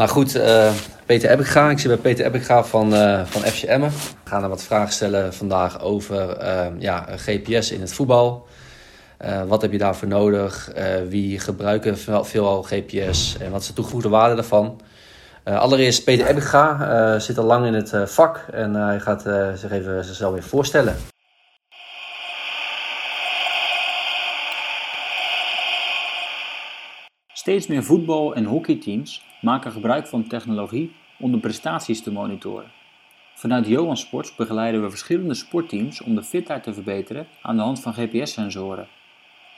Maar goed, uh, Peter Ebbinga. Ik zit bij Peter Ebbinga van, uh, van FC Emmen. We gaan er wat vragen stellen vandaag over uh, ja, GPS in het voetbal. wat heb je daarvoor nodig? wie gebruiken veel, veelal GPS? En wat is de toegevoegde waarde daarvan? allereerst, Peter Ebbinga zit al lang in het vak. En hij gaat zich even zichzelf weer voorstellen. Steeds meer voetbal- en hockeyteams maken gebruik van technologie om de prestaties te monitoren. Vanuit Johan Sports begeleiden we verschillende sportteams om de fitheid te verbeteren aan de hand van GPS-sensoren.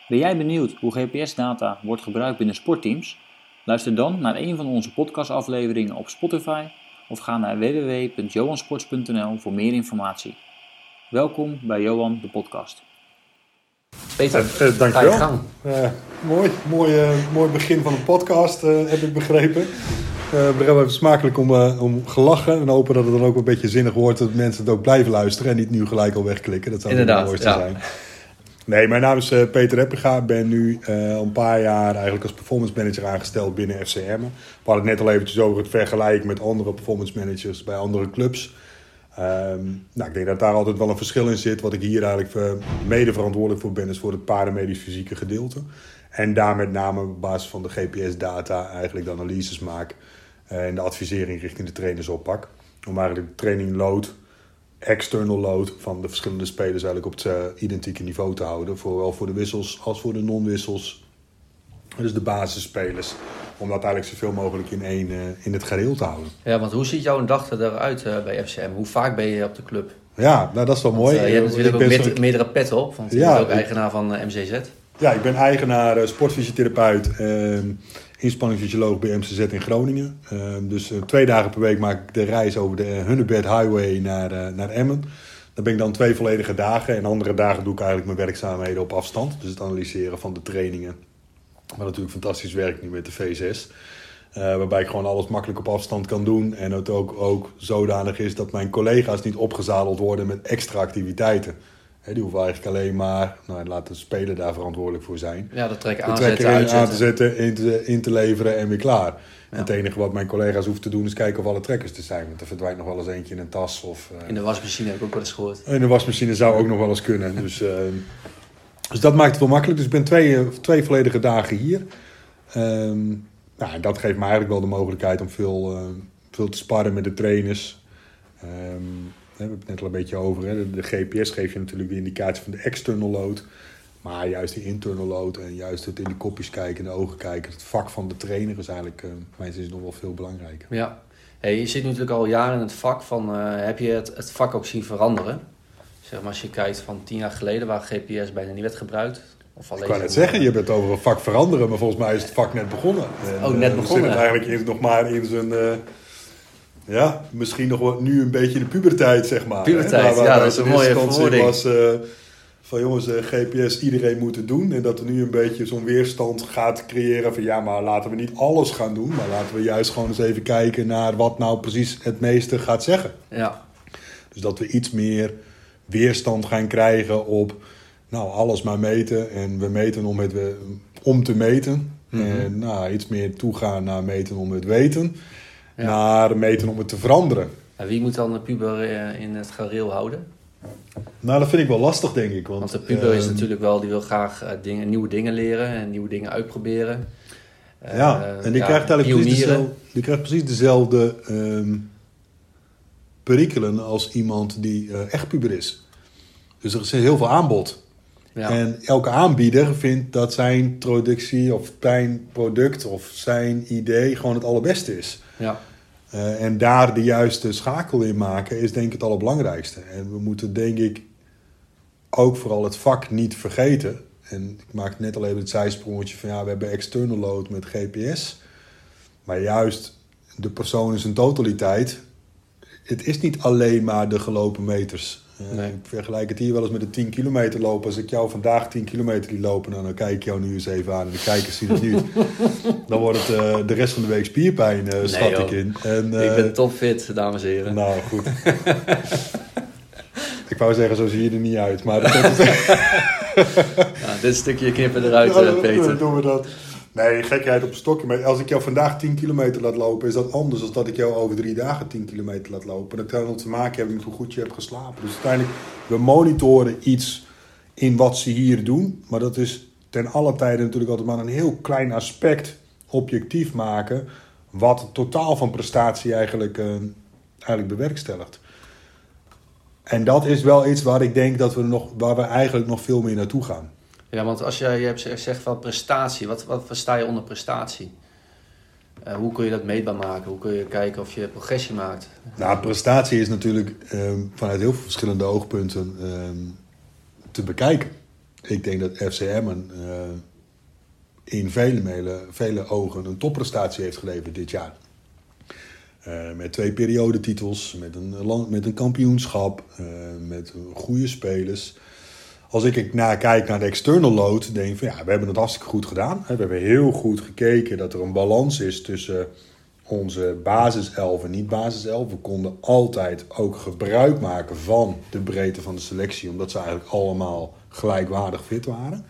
Ben jij benieuwd hoe GPS-data wordt gebruikt binnen sportteams? Luister dan naar een van onze podcastafleveringen op Spotify of ga naar www.johansports.nl voor meer informatie. Welkom bij Johan de podcast. Peter, uh, dankjewel. Uh, mooi, mooi, mooi begin van de podcast, heb ik begrepen. we hebben smakelijk om, om gelachen en hopen dat het dan ook een beetje zinnig wordt dat mensen het ook blijven luisteren en niet nu gelijk al wegklikken. Dat zou Inderdaad, het mooiste ja. zijn. Nee, mijn naam is Peter Eppega. Ik ben nu al een paar jaar eigenlijk als performance manager aangesteld binnen FCM. We hadden het net al eventjes over het vergelijken met andere performance managers bij andere clubs. Um, nou, ik denk dat daar altijd wel een verschil in zit. Wat ik hier eigenlijk eh, mede verantwoordelijk voor ben, is voor het paramedisch fysieke gedeelte. En daar met name op basis van de GPS-data eigenlijk de analyses maak uh, en de advisering richting de trainers oppak. Om eigenlijk de training load, external load van de verschillende spelers eigenlijk op het uh, identieke niveau te houden. Zowel voor de wissels als voor de non-wissels. Dus de basisspelers om dat eigenlijk zoveel mogelijk in één uh, in het geheel te houden. Ja, want hoe ziet jouw dag eruit uh, bij FCM? Hoe vaak ben je op de club? Ja, nou, dat is wel mooi. Uh, je hebt natuurlijk ook meerdere, meerdere pet op, want je ja, bent ook eigenaar van MCZ. Ja, ik ben eigenaar sportfysiotherapeut, ehm, inspanningsfysioloog bij MCZ in Groningen. Ehm, dus twee dagen per week maak ik de reis over de Hunnebed Highway naar, naar Emmen. Dan ben ik dan twee volledige dagen. En andere dagen doe ik eigenlijk mijn werkzaamheden op afstand. Dus het analyseren van de trainingen maar natuurlijk fantastisch werkt nu met de V6. Uh, waarbij ik gewoon alles makkelijk op afstand kan doen. En het ook, ook zodanig is dat mijn collega's niet opgezadeld worden met extra activiteiten. die hoeven eigenlijk alleen maar, nou, laat de speler daar verantwoordelijk voor zijn. Ja, dat trekken aanzetten, trekken aan te zetten, in te, in te leveren en weer klaar. En het enige wat mijn collega's hoeven te doen is kijken of alle trekkers te zijn. Want er verdwijnt nog wel eens eentje in een tas. Of, uh, in de wasmachine heb ik ook wel eens gehoord. In de wasmachine zou ook nog wel eens kunnen. Dus uh, dus dat maakt het wel makkelijk. Dus ik ben twee, eh, twee volledige dagen hier. Um, nou, dat geeft me eigenlijk wel de mogelijkheid om veel, uh, veel te sparren met de trainers. Um, we hebben het net al een beetje over. Hè. De, GPS geeft je natuurlijk de indicatie van de external load. Maar juist die internal load en juist het in de kopjes kijken, in de ogen kijken. Het vak van de trainer is eigenlijk, uh, mijn zin, nog wel veel belangrijker. Ja. Hey, je zit natuurlijk al jaren in het vak. Van, heb je het, het vak ook zien veranderen? Zeg maar, als je kijkt van tien jaar geleden, waar GPS bijna niet werd gebruikt. Of ik kan net zeggen, je bent over een vak veranderen, maar volgens mij is het vak net begonnen. En, oh, net eh, begonnen. Zitten eigenlijk nog maar in zijn, uh, ja, misschien nog wat, nu een beetje de puberteit, zeg maar. Puberteit, ja, dat is een mooie verwoording. was uh, van jongens, GPS iedereen moet het doen. En dat er nu een beetje zo'n weerstand gaat creëren van ja, maar laten we niet alles gaan doen. Maar laten we juist gewoon eens even kijken naar wat nou precies het meeste gaat zeggen. Ja. Dus dat we iets meer weerstand gaan krijgen op nou, alles maar meten. En we meten om, het, om te meten. Mhm. En nou, iets meer toegaan naar meten om het weten. Naar meten om het te veranderen. En wie moet dan de puber eh, in het gareel houden? Nou, dat vind ik wel lastig, denk ik. Want, want de puber is ehm, natuurlijk wel, die wil graag uh, dingen, nieuwe dingen leren en nieuwe dingen uitproberen. Uh, ja, en die, krijgt eigenlijk precies dezelfde, die krijgt precies dezelfde um, perikelen als iemand die echt puber is. Dus er is heel veel aanbod. Ja. En elke aanbieder vindt dat zijn productie of zijn product of zijn idee gewoon het allerbeste is. Ja. Uh, en daar de juiste schakel in maken is denk ik het allerbelangrijkste. En we moeten denk ik ook vooral het vak niet vergeten. En ik maak net al even het zijsprongetje van ja, we hebben external load met GPS. Maar juist de persoon in zijn totaliteit. Het is niet alleen maar de gelopen meters. Nee. Ik vergelijk het hier wel eens met de 10 kilometer lopen. Als ik jou vandaag 10 kilometer liet lopen, nou, dan kijk ik jou nu eens even aan. En de kijkers zien het niet. dan wordt het uh, de rest van de week spierpijn, uh, schat ik in. En, uh, ik ben topfit, dames en heren. Nou, goed. ik wou zeggen, zo zie je er niet uit. Maar dat nou, dit stukje knippen eruit, ja, Peter. doen we dat. Nee, gekheid op een stokje. Maar als ik jou vandaag 10 kilometer laat lopen, is dat anders dan dat ik jou over drie dagen 10 kilometer laat lopen. Dat kan te maken hebben met hoe goed je hebt geslapen. Dus uiteindelijk, we monitoren iets in wat ze hier doen. Maar dat is ten alle tijde natuurlijk altijd maar een heel klein aspect objectief maken. Wat het totaal van prestatie eigenlijk, uh, eigenlijk bewerkstelligt. En dat is wel iets waar ik denk dat we nog, waar we eigenlijk nog veel meer naartoe gaan. Ja, want als jij je hebt zegt van prestatie, wat, wat versta je onder prestatie? Uh, hoe kun je dat meetbaar maken? Hoe kun je kijken of je progressie maakt? Nou, prestatie is natuurlijk uh, vanuit heel veel verschillende oogpunten uh, te bekijken. Ik denk dat FCM eh, in vele, vele ogen een topprestatie heeft geleverd dit jaar. Uh, met twee periodetitels, met een, met een kampioenschap, met goede spelers. Als ik naar kijk naar de external load, denk ik van ja, we hebben het hartstikke goed gedaan. We hebben heel goed gekeken dat er een balans is tussen onze basiself en niet-basiself. We konden altijd ook gebruik maken van de breedte van de selectie, omdat ze eigenlijk allemaal gelijkwaardig fit waren.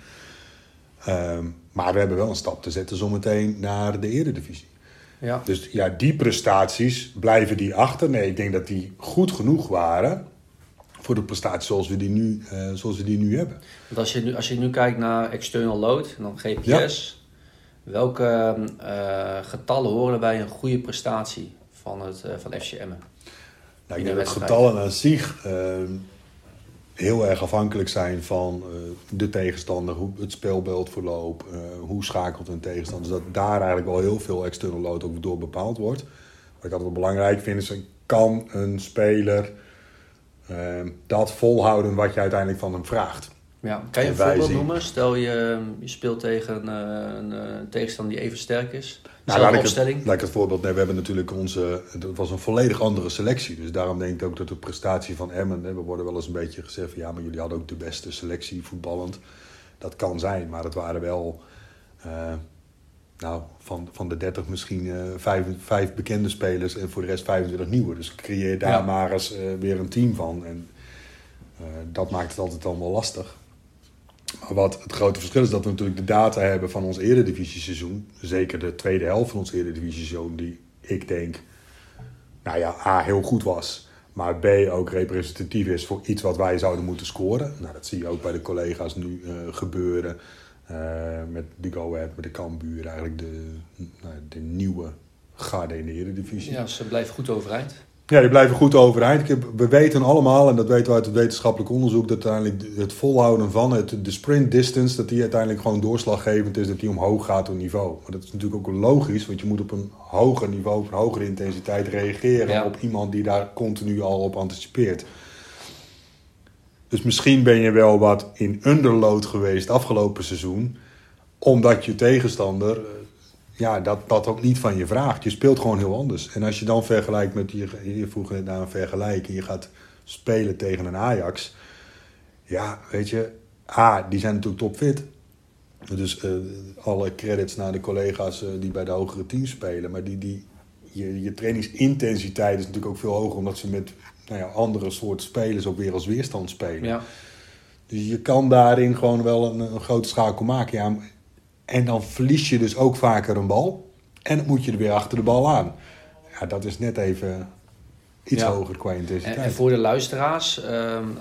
Uh, maar we hebben wel een stap te zetten zometeen naar de eredivisie. Ja. Dus ja, die prestaties, blijven die achter? Nee, ik denk dat die goed genoeg waren voor de prestaties zoals we die nu, uh, zoals we die nu hebben. Want als je nu, als je nu kijkt naar external load en dan GPS, welke uh, getallen horen bij een goede prestatie van, het, uh, van FCM? Nou, ik denk dat getallen aan zich heel erg afhankelijk zijn van de tegenstander, hoe het speelbeeld verloopt, hoe schakelt een tegenstander. Dus dat daar eigenlijk wel heel veel external load ook door bepaald wordt. Wat ik altijd belangrijk vind is, kan een speler dat volhouden wat je uiteindelijk van hem vraagt. Ja, kan je een voorbeeld noemen? Stel je, je speelt tegen een, een, tegenstander die even sterk is. Nou, laat opstelling. Ik laat ik het voorbeeld nemen. We hebben natuurlijk onze... Het was een volledig andere selectie. Dus daarom denk ik ook dat de prestatie van Emmen... We worden wel eens een beetje gezegd van... Ja, maar jullie hadden ook de beste selectie voetballend. Dat kan zijn, maar het waren wel... Uh, nou, van, van de 30 misschien uh, vijf, vijf, bekende spelers en voor de rest 25 nieuwe. Dus creëer daar maar eens uh, weer een team van. En uh, dat maakt het altijd allemaal lastig. Maar wat het grote verschil is dat we natuurlijk de data hebben van ons eredivisie-seizoen. Zeker de tweede helft van ons eredivisie-seizoen, die ik denk, nou ja, A, heel goed was. Maar B, ook representatief is voor iets wat wij zouden moeten scoren. Nou, dat zie je ook bij de collega's nu gebeuren. Uh, met de Go Ahead, met de Cambuur, eigenlijk de, nou, de nieuwe garde in de Eredivisie. Ja, ze blijven goed overeind. Ja, die blijven goed overeind. We weten allemaal, en dat weten we uit het wetenschappelijk onderzoek, dat uiteindelijk het volhouden van het, de sprint distance, dat die uiteindelijk gewoon doorslaggevend is, dat die omhoog gaat op niveau. Maar dat is natuurlijk ook logisch, want je moet op een hoger niveau, op een hogere intensiteit reageren op iemand die daar continu al op anticipeert. Dus misschien ben je wel wat in underload geweest afgelopen seizoen. Omdat je tegenstander eh, ja, dat, dat ook niet van je vraagt. Je speelt gewoon heel anders. En als je dan vergelijkt met, je, je vroeg net naar een vergelijking. Je gaat spelen tegen een Ajax. Ja, weet je, A, die zijn natuurlijk topfit. Dus uh, alle credits naar de collega's uh, die bij de hogere teams spelen. Maar die, die, je, je trainingsintensiteit is natuurlijk ook veel hoger omdat ze met nou ja, andere soort spelers ook weer als weerstand spelen. Ja. Dus je kan daarin gewoon wel een, een grote schakel maken. Ja, en dan verlies je dus ook vaker een bal. En dan moet je er weer achter de bal aan. Ja, dat is net even iets hoger qua intensiteit. En, en, voor de luisteraars, um, um,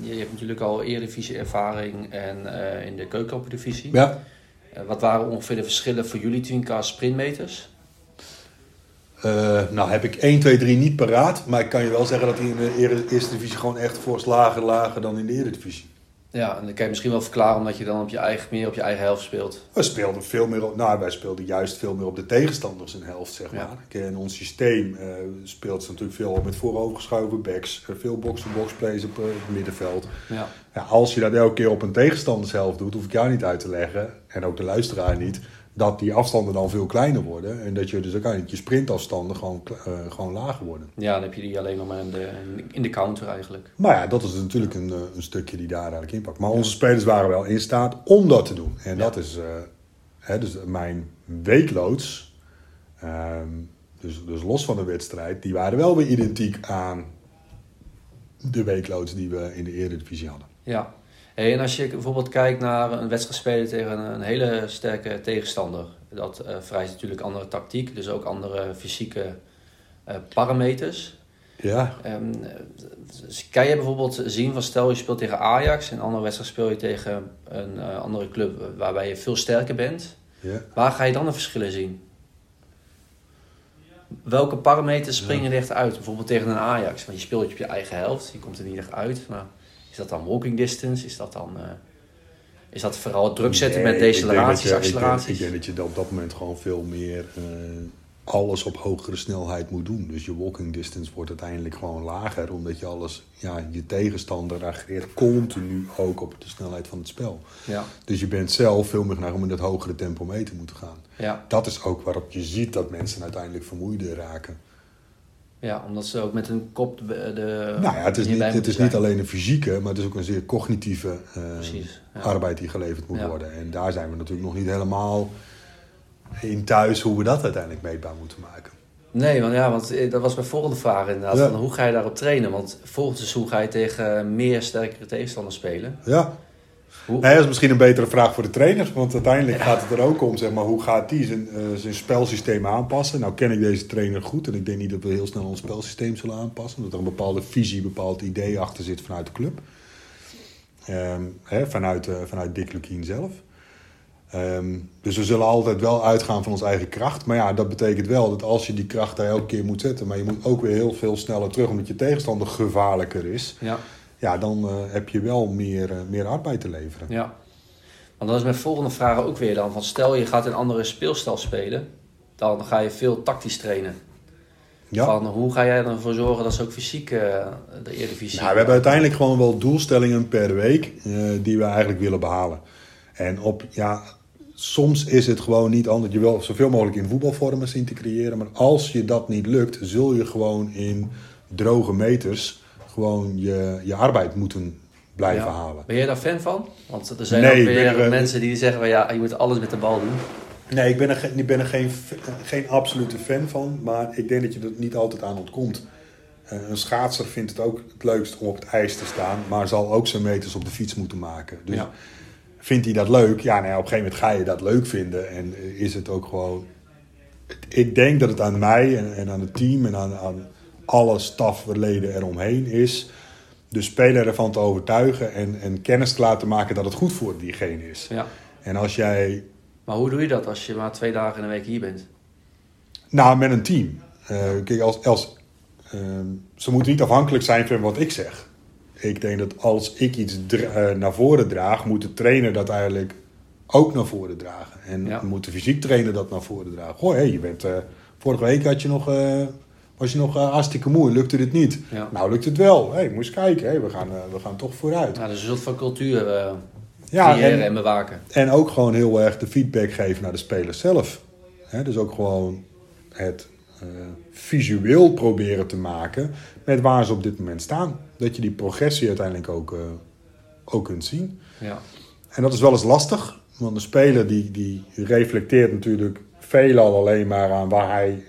je hebt natuurlijk al Eredivisie ervaring en uh, in de keukenkampioen-divisie. Ja. Uh, wat waren ongeveer de verschillen voor jullie 10k sprintmeters? Uh, nou heb ik 1, 2, 3 niet paraat. Maar ik kan je wel zeggen dat hij in de eerste divisie gewoon echt fors lager lager dan in de eredivisie. Ja, en dan kan je misschien wel verklaren omdat je dan op je eigen, meer op je eigen helft speelt. We speelden veel meer op, nou wij speelden juist veel meer op de tegenstanders een helft, zeg maar. Ja. En ons systeem uh, speelt ze natuurlijk veel met voorovergeschoven backs, uh, veel box-to-box plays op uh, het middenveld. Ja. ja. als je dat elke keer op een tegenstandershelft doet, hoef ik jou niet uit te leggen, en ook de luisteraar niet, dat die afstanden dan veel kleiner worden. En dat je dus uiteindelijk je sprintafstanden gewoon, uh, gewoon lager worden. Ja, dan heb je die alleen nog maar in de, in de counter eigenlijk. Maar ja, dat is natuurlijk een, eh, een stukje die daar eigenlijk inpakt. Maar onze spelers waren wel in staat om dat te doen. En dat is uh, hè, dus mijn weekloods, ehm, dus, dus los van de wedstrijd, die waren wel weer identiek aan de weekloods die we in de Eredivisie hadden. Ja, Hey, en als je bijvoorbeeld kijkt naar een wedstrijd spelen tegen een hele sterke tegenstander, dat uh, vereist natuurlijk andere tactiek, dus ook andere fysieke uh, parameters. Ja. Um, kan je bijvoorbeeld zien van stel je speelt tegen Ajax en een andere wedstrijd speel je tegen een uh, andere club waarbij je veel sterker bent. Ja. Waar ga je dan de verschillen zien? Welke parameters springen er echt uit? Bijvoorbeeld tegen een Ajax, want je speelt op je eigen helft, je komt er niet echt uit. Maar is dat dan walking distance? Is dat dan... Uh, is dat vooral het druk zetten Nee, met ik deceleraties, ik denk- acceleraties? Ik denk, dat je op dat moment gewoon veel meer eh, alles op hogere snelheid moet doen. Dus je walking distance wordt uiteindelijk gewoon lager, omdat je alles, ja, je tegenstander reageert continu ook op de snelheid van het spel. Ja, Dus je bent zelf veel meer naar om in dat hogere tempo mee te moeten gaan. ja, Dat is ook waarop je ziet dat mensen uiteindelijk vermoeider raken. Ja, omdat ze ook met hun kop de... de nou ja, het is, niet, het is niet alleen een fysieke, maar het is ook een zeer cognitieve eh, Precies, ja. arbeid die geleverd moet Ja. worden. En daar zijn we natuurlijk nog niet helemaal in thuis hoe we dat uiteindelijk meetbaar moeten maken. Nee, want, ja, want eh, dat was mijn volgende vraag inderdaad. Ja. Van hoe ga je daarop trainen? Want volgend seizoen ga je tegen meer sterkere tegenstanders spelen. Ja, Hoe, nee, dat is misschien een betere vraag voor de trainer. Want uiteindelijk gaat het er ook om, zeg maar, hoe gaat die zijn, eh, zijn spelsysteem aanpassen? Nou ken ik deze trainer goed en ik denk niet dat we heel snel ons spelsysteem zullen aanpassen. Omdat er een bepaalde visie, een bepaald idee achter zit vanuit de club. Hè, vanuit, eh, vanuit Dick Lukien zelf. Ehm, dus we zullen altijd wel uitgaan van onze eigen kracht. Maar ja, dat betekent wel dat als je die kracht daar elke keer moet zetten... maar je moet ook weer heel veel sneller terug omdat je tegenstander gevaarlijker is... ja, ja, dan eh, heb je wel meer, eh, meer arbeid te leveren. ja. Want dat is mijn volgende vraag ook weer dan. Van stel je gaat een andere speelstijl spelen. Dan ga je veel tactisch trainen. Ja. Van hoe ga jij ervoor zorgen dat ze ook fysiek eh, de Eredivisie... Nou, we hebben uiteindelijk gewoon wel doelstellingen per week die we eigenlijk willen behalen. En op, ja, soms is het gewoon niet anders. Je wil zoveel mogelijk in voetbalvormen zien te creëren. Maar als je dat niet lukt, zul je gewoon in droge meters gewoon je, je arbeid moeten blijven Ja. halen. Ben jij daar fan van? Want er zijn Nee, ook weer er, eh, mensen die zeggen van ja, je moet alles met de bal doen. Nee, ik ben er, ik ben er geen, geen absolute fan van. Maar ik denk dat je er niet altijd aan ontkomt. Eh, een schaatser vindt het ook het leukst om op het ijs te staan. Maar zal ook zijn meters op de fiets moeten maken. Dus Ja. vindt hij dat leuk? Ja, nou ja, op een gegeven moment ga je dat leuk vinden. En is het ook gewoon... Ik denk dat het aan mij en, en aan het team en aan, aan alle stafleden eromheen is... de speler ervan te overtuigen en, en kennis te laten maken dat het goed voor diegene is. Ja. En als jij Maar hoe doe je dat als je maar twee dagen in de week hier bent? Nou, met een team. Eh, kijk, als, als, ehm, ze moeten niet afhankelijk zijn van wat ik zeg. Ik denk dat als ik iets eh, naar voren draag, moet de trainer dat eigenlijk ook naar voren dragen. En Ja. moet de fysiek trainer dat naar voren dragen. Goh, hé, je bent, eh, vorige week had je nog, was je nog eh, hartstikke moe, lukte dit niet? Ja. Nou, lukt het wel. Hé, eens kijken, hé, we, gaan, eh, we gaan toch vooruit. Nou, dus een soort van cultuur Ja, creëren en, en, bewaken. en ook gewoon heel erg de feedback geven naar de spelers zelf. Dus ook gewoon het visueel proberen te maken met waar ze op dit moment staan. Dat je die progressie uiteindelijk ook, ook kunt zien. Ja. En dat is wel eens lastig, want een speler die, die reflecteert natuurlijk veelal alleen maar aan waar hij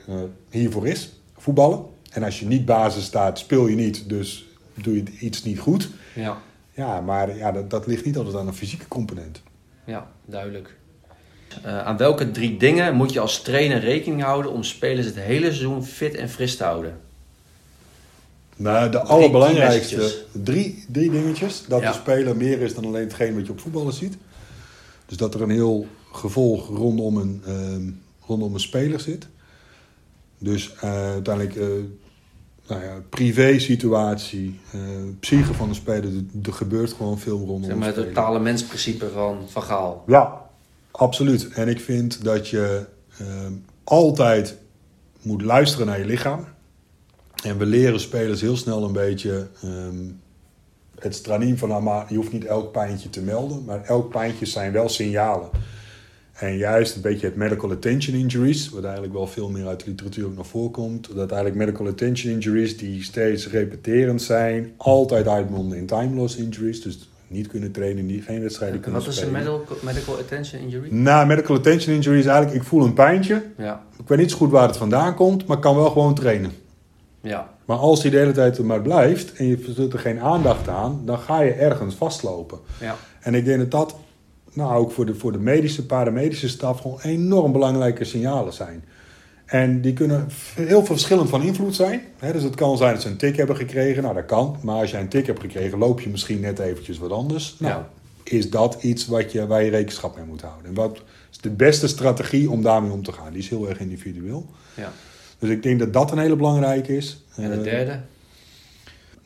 hiervoor is, voetballen. En als je niet basis staat, speel je niet, dus doe je iets niet goed. Ja. Ja, maar ja, dat, dat ligt niet altijd aan een fysieke component. ja, duidelijk. Eh, aan welke drie dingen moet je als trainer rekening houden om spelers het hele seizoen fit en fris te houden? Nou, de allerbelangrijkste drie, drie dingetjes. Dat Ja. de speler meer is dan alleen hetgeen wat je op voetballen ziet. Dus dat er een heel gevolg rondom een, ehm, rondom een speler zit. Dus eh, uiteindelijk, eh nou ja, privé-situatie, eh psyche van de speler. Er, gebeurt gewoon veel rondom Zeg maar het totale mensprincipe van Van Gaal. Ja, absoluut. En ik vind dat je altijd moet luisteren naar je lichaam. En we leren spelers heel snel een beetje ehm, het stramien van... Nou, maar je hoeft niet elk pijntje te melden, maar elk pijntje zijn wel signalen. En juist een beetje het medical attention injuries, wat eigenlijk wel veel meer uit de literatuur ook naar voren komt. Dat eigenlijk medical attention injuries die steeds repeterend zijn, altijd uitmonden in time loss injuries. Dus niet kunnen trainen, niet, geen wedstrijden kunnen Wat is een spelen. medical, medical attention injury? Nou, medical attention injury is eigenlijk, ik voel een pijntje. Ja, Ik weet niet zo goed waar het vandaan komt, maar ik kan wel gewoon trainen. ja. Maar als die de hele tijd er maar blijft en je doet er geen aandacht aan, dan ga je ergens vastlopen. Ja. En ik denk dat dat, nou ook voor de, voor de medische, paramedische staf, gewoon enorm belangrijke signalen zijn. En die kunnen heel verschillend van invloed zijn. Dus het kan zijn dat ze een tik hebben gekregen. Nou, dat kan. Maar als jij een tik hebt gekregen, loop je misschien net eventjes wat anders. Nou, Ja. is dat iets wat je, waar je rekenschap mee moet houden. En wat is de beste strategie om daarmee om te gaan? Die is heel erg individueel. ja. Dus ik denk dat dat een hele belangrijke is. En de Eh, derde?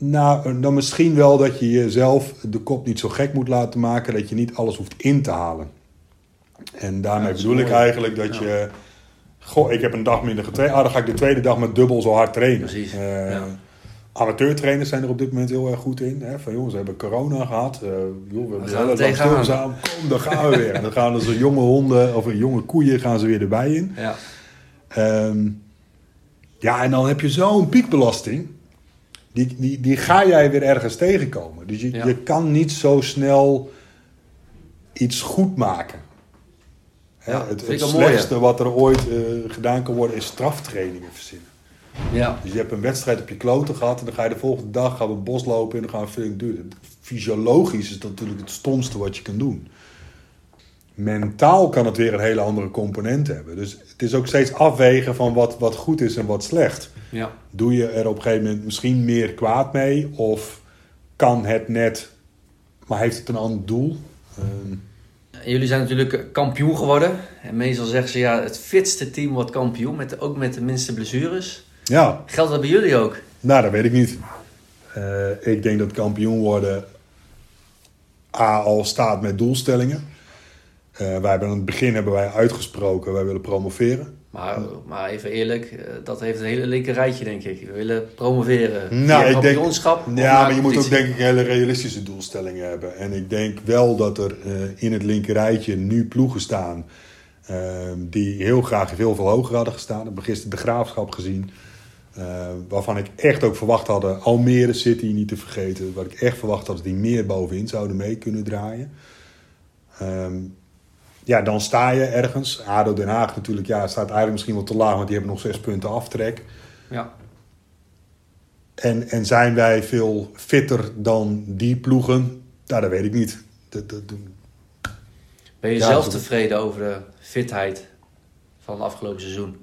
Nou, dan misschien wel dat je jezelf de kop niet zo gek moet laten maken dat je niet alles hoeft in te halen. En daarmee Ja, bedoel ik eigenlijk dat Ja. je. Goh, ik heb een dag minder getraind. Ah, dan ga ik de tweede dag met dubbel zo hard trainen. Precies, Eh, ja. Amateurtrainers zijn er op dit moment heel erg goed in. Hè? Van jongens, we hebben corona gehad. Eh joh, we hebben tegenaan. stilstaan. Kom, dan gaan we weer. en dan gaan zo jonge honden of jonge koeien gaan ze weer erbij in. Ja. Ehm, ja, en dan heb je zo'n piekbelasting. Die, die, die ga jij weer ergens tegenkomen. Dus je, Ja. je kan niet zo snel iets goed maken. Hè, Ja, het het mooi, slechtste wat er ooit eh, gedaan kan worden is straftrainingen verzinnen. Ja. Dus je hebt een wedstrijd op je kloten gehad en dan ga je de volgende dag gaan we bos lopen en dan gaan we veel doen. Fysiologisch is dat natuurlijk het stomste wat je kan doen. Mentaal kan het weer een hele andere component hebben. Dus het is ook steeds afwegen van wat, wat goed is en wat slecht. Ja. Doe je er op een gegeven moment misschien meer kwaad mee? Of kan het net, maar heeft het een ander doel? Ehm, Jullie zijn natuurlijk kampioen geworden. En meestal zeggen ze ja, het fitste team wordt kampioen. Met, ook met de minste blessures. ja, Geldt dat bij jullie ook? Nou, dat weet ik niet. Eh, ik denk dat kampioen worden A al staat met doelstellingen. Eh, wij hebben aan het begin hebben wij uitgesproken, wij willen promoveren. Maar, maar even eerlijk, eh, dat heeft een hele linker rijtje, denk ik. We willen promoveren. Nou, ik denk- Ja, maar je moet ook denk ik hele realistische doelstellingen hebben. En ik denk wel dat er eh, in het linkerrijtje nu ploegen staan eh, die heel graag veel veel hoger hadden gestaan. Ik heb gisteren de Graafschap gezien. waarvan ik echt ook verwacht hadden, Almere City niet te vergeten. Wat ik echt verwacht had, dat die meer bovenin zouden mee kunnen draaien. Ehm, ja, dan sta je ergens. ADO Den Haag natuurlijk, ja, staat eigenlijk misschien wel te laag, want die hebben nog zes punten aftrek. Ja. En, en zijn wij veel fitter dan die ploegen? Nou, dat weet ik niet. Dat, dat, Ben je Ja, zelf tevreden over de fitheid van het afgelopen seizoen?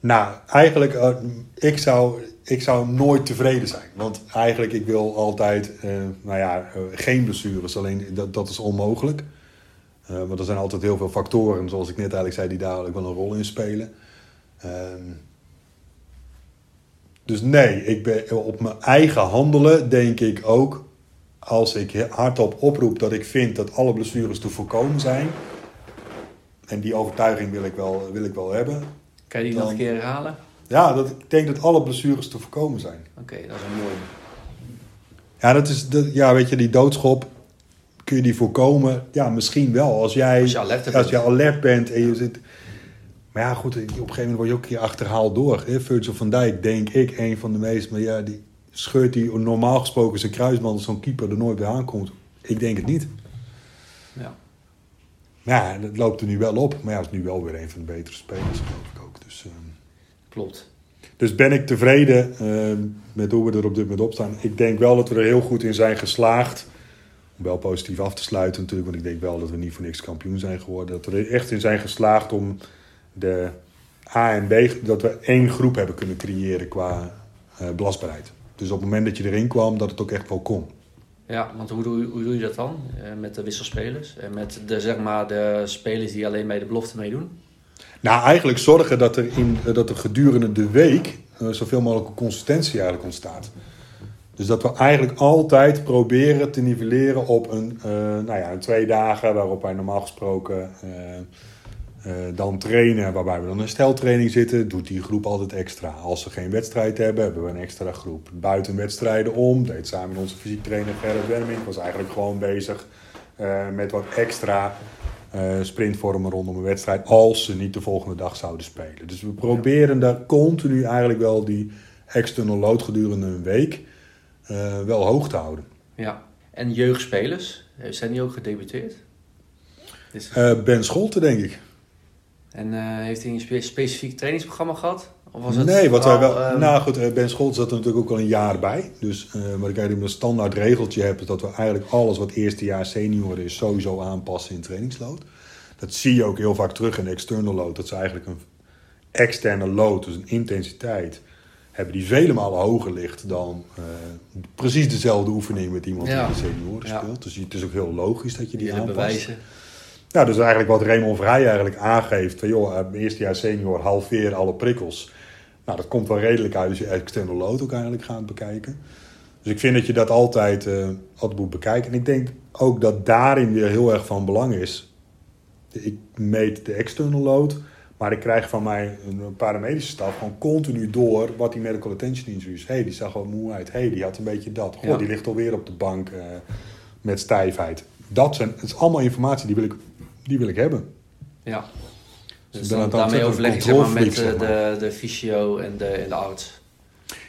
nou, eigenlijk, eh, ik, zou, ik zou nooit tevreden zijn. Want eigenlijk, ik wil altijd, eh, nou ja, eh, geen blessures. Alleen, dat, dat is onmogelijk. Eh, want er zijn altijd heel veel factoren, zoals ik net eigenlijk zei, die daar ook wel een rol in spelen. Ehm, dus nee, ik ben op mijn eigen handelen denk ik ook, als ik hardop oproep dat ik vind dat alle blessures te voorkomen zijn. En die overtuiging wil ik wel, wil ik wel hebben. Kan je die Dan- nog een keer herhalen? Ja, dat, ik denk dat alle blessures te voorkomen zijn. Oké, dat is een mooi. Ja, dat is de, ja, weet je, die doodschop, kun je die voorkomen? Ja, misschien wel. Als jij Als je alert bent. als je alert bent en je zit... Maar ja, goed, op een gegeven moment word je ook een keer achterhaald door. Hè? Virgil van Dijk, denk ik, een van de meest... Maar ja, die scheurt die normaal gesproken zijn kruisband als zo'n keeper er nooit bij aankomt. Ik denk het niet. Ja. Maar ja, dat loopt er nu wel op. Maar ja, het is nu wel weer een van de betere spelers, geloof ik ook. Dus, ehm, Klopt. dus ben ik tevreden ehm, met hoe we er op dit moment op staan. Ik denk wel dat we er heel goed in zijn geslaagd. Om wel positief af te sluiten natuurlijk. Want ik denk wel dat we niet voor niks kampioen zijn geworden. Dat we er echt in zijn geslaagd om de A en B... Dat we één groep hebben kunnen creëren qua eh belastbaarheid. Dus op het moment dat je erin kwam, dat het ook echt wel kon. Ja, want hoe doe, hoe doe je dat dan? Eh, met de wisselspelers? En met de, zeg maar, de spelers die alleen bij de belofte meedoen? Nou, eigenlijk zorgen dat er, in, dat er gedurende de week eh, zoveel mogelijk consistentie eigenlijk ontstaat. Dus dat we eigenlijk altijd proberen te nivelleren op een, eh, nou ja, een twee dagen waarop wij normaal gesproken eh, eh, dan trainen, waarbij we dan in steltraining zitten, doet die groep altijd extra. Als ze geen wedstrijd hebben, hebben we een extra groep. Buiten wedstrijden om, deed samen met onze fysiek trainer Gerrit Werming, was eigenlijk gewoon bezig met wat extra sprintvormen rondom een wedstrijd, als ze niet de volgende dag zouden spelen. Dus we proberen daar continu eigenlijk wel die external load gedurende een week eh, wel hoog te houden. Ja. En jeugdspelers, eh, zijn die ook gedebuteerd? Eh, ben Scholte, denk ik. en heeft hij een spe- specifiek trainingsprogramma gehad? Of was het nee, wat wij wel. ehm, nou goed, Ben Scholt zat er natuurlijk ook al een jaar bij. Dus wat ik eigenlijk een standaard regeltje heb, is dat we eigenlijk alles wat eerste jaar senior is, sowieso aanpassen in trainingsload. Dat zie je ook heel vaak terug in de external load. Dat ze eigenlijk een externe load, dus een intensiteit, hebben die vele malen hoger ligt dan eh, precies dezelfde oefening met iemand Ja. die de senioren Ja. speelt. Dus het is ook heel logisch dat je die die aanpast. bewijzen. Ja, dus eigenlijk wat Raymond Vrij eigenlijk aangeeft. Van joh, eh, eerste jaar senior halveer alle prikkels. Nou, dat komt wel redelijk uit als je external load ook eigenlijk gaat bekijken. Dus ik vind dat je dat altijd, eh, altijd moet bekijken. En ik denk ook dat daarin weer heel erg van belang is. Ik meet de external load. Maar ik krijg van mij een paramedische staf gewoon continu door wat die medical attention injury is. Hé, hey, die zag wel moe uit. Hé, hey, die had een beetje dat. Goh, Ja. die ligt alweer op de bank eh, met stijfheid. Dat, zijn, het is allemaal informatie die wil ik, die wil ik hebben. Ja. Dus ik ben dan, daarmee overleg je zeg maar, met eh, zeg maar. de, de fysio en de, en de arts.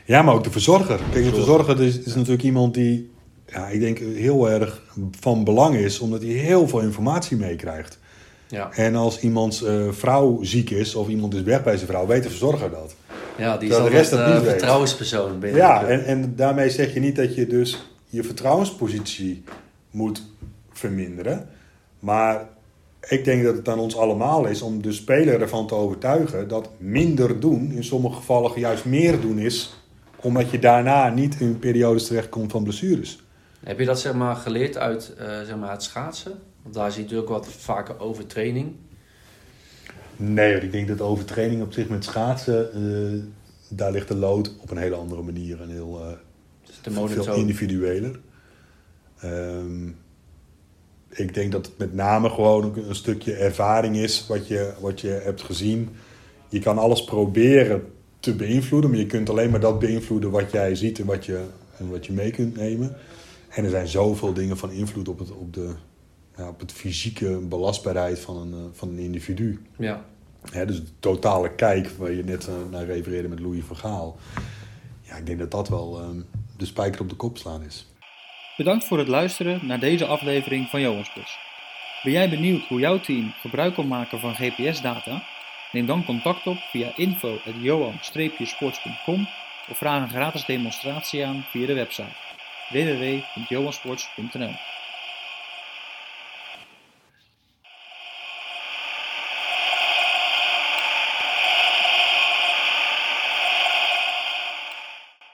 Ja, maar ook de verzorger. Kijk, de Verzorger. verzorger is, is natuurlijk iemand die, ja, ik denk, heel erg van belang is, omdat hij heel veel informatie meekrijgt. Ja, En als iemands eh, vrouw ziek is, of iemand is weg bij zijn vrouw, weet de verzorger dat. ja die is de rest dat eh, niet vertrouwenspersoon binnen. Ja, en, en daarmee zeg je niet dat je dus je vertrouwenspositie moet verminderen. Maar ik denk dat het aan ons allemaal is om de speler ervan te overtuigen dat minder doen in sommige gevallen juist meer doen is. Omdat je daarna niet in periodes terechtkomt van blessures. Heb je dat zeg maar, geleerd uit eh, zeg maar, het schaatsen? Want daar zie je natuurlijk wat vaker overtraining. Nee, want ik denk dat overtraining op zich met schaatsen, eh, daar ligt de lood op een hele andere manier en heel Dus de veel individueler. Ehm, ik denk dat het met name gewoon ook een stukje ervaring is wat je, wat je hebt gezien. Je kan alles proberen te beïnvloeden, maar je kunt alleen maar dat beïnvloeden wat jij ziet en wat je, en wat je mee kunt nemen. En er zijn zoveel dingen van invloed op het, op de, ja, op het fysieke belastbaarheid van een, eh, van een individu. Ja. Hè, dus de totale kijk waar je net eh, naar refereerde met Louis van Gaal. Ja, ik denk dat dat wel ehm, de spijker op de kop slaan is. Bedankt voor het luisteren naar deze aflevering van Johanspus. Ben jij benieuwd hoe jouw team gebruik kan maken van GPS-data? Neem dan contact op via info.johan-sports.com of vraag een gratis demonstratie aan via de website www.johansports.nl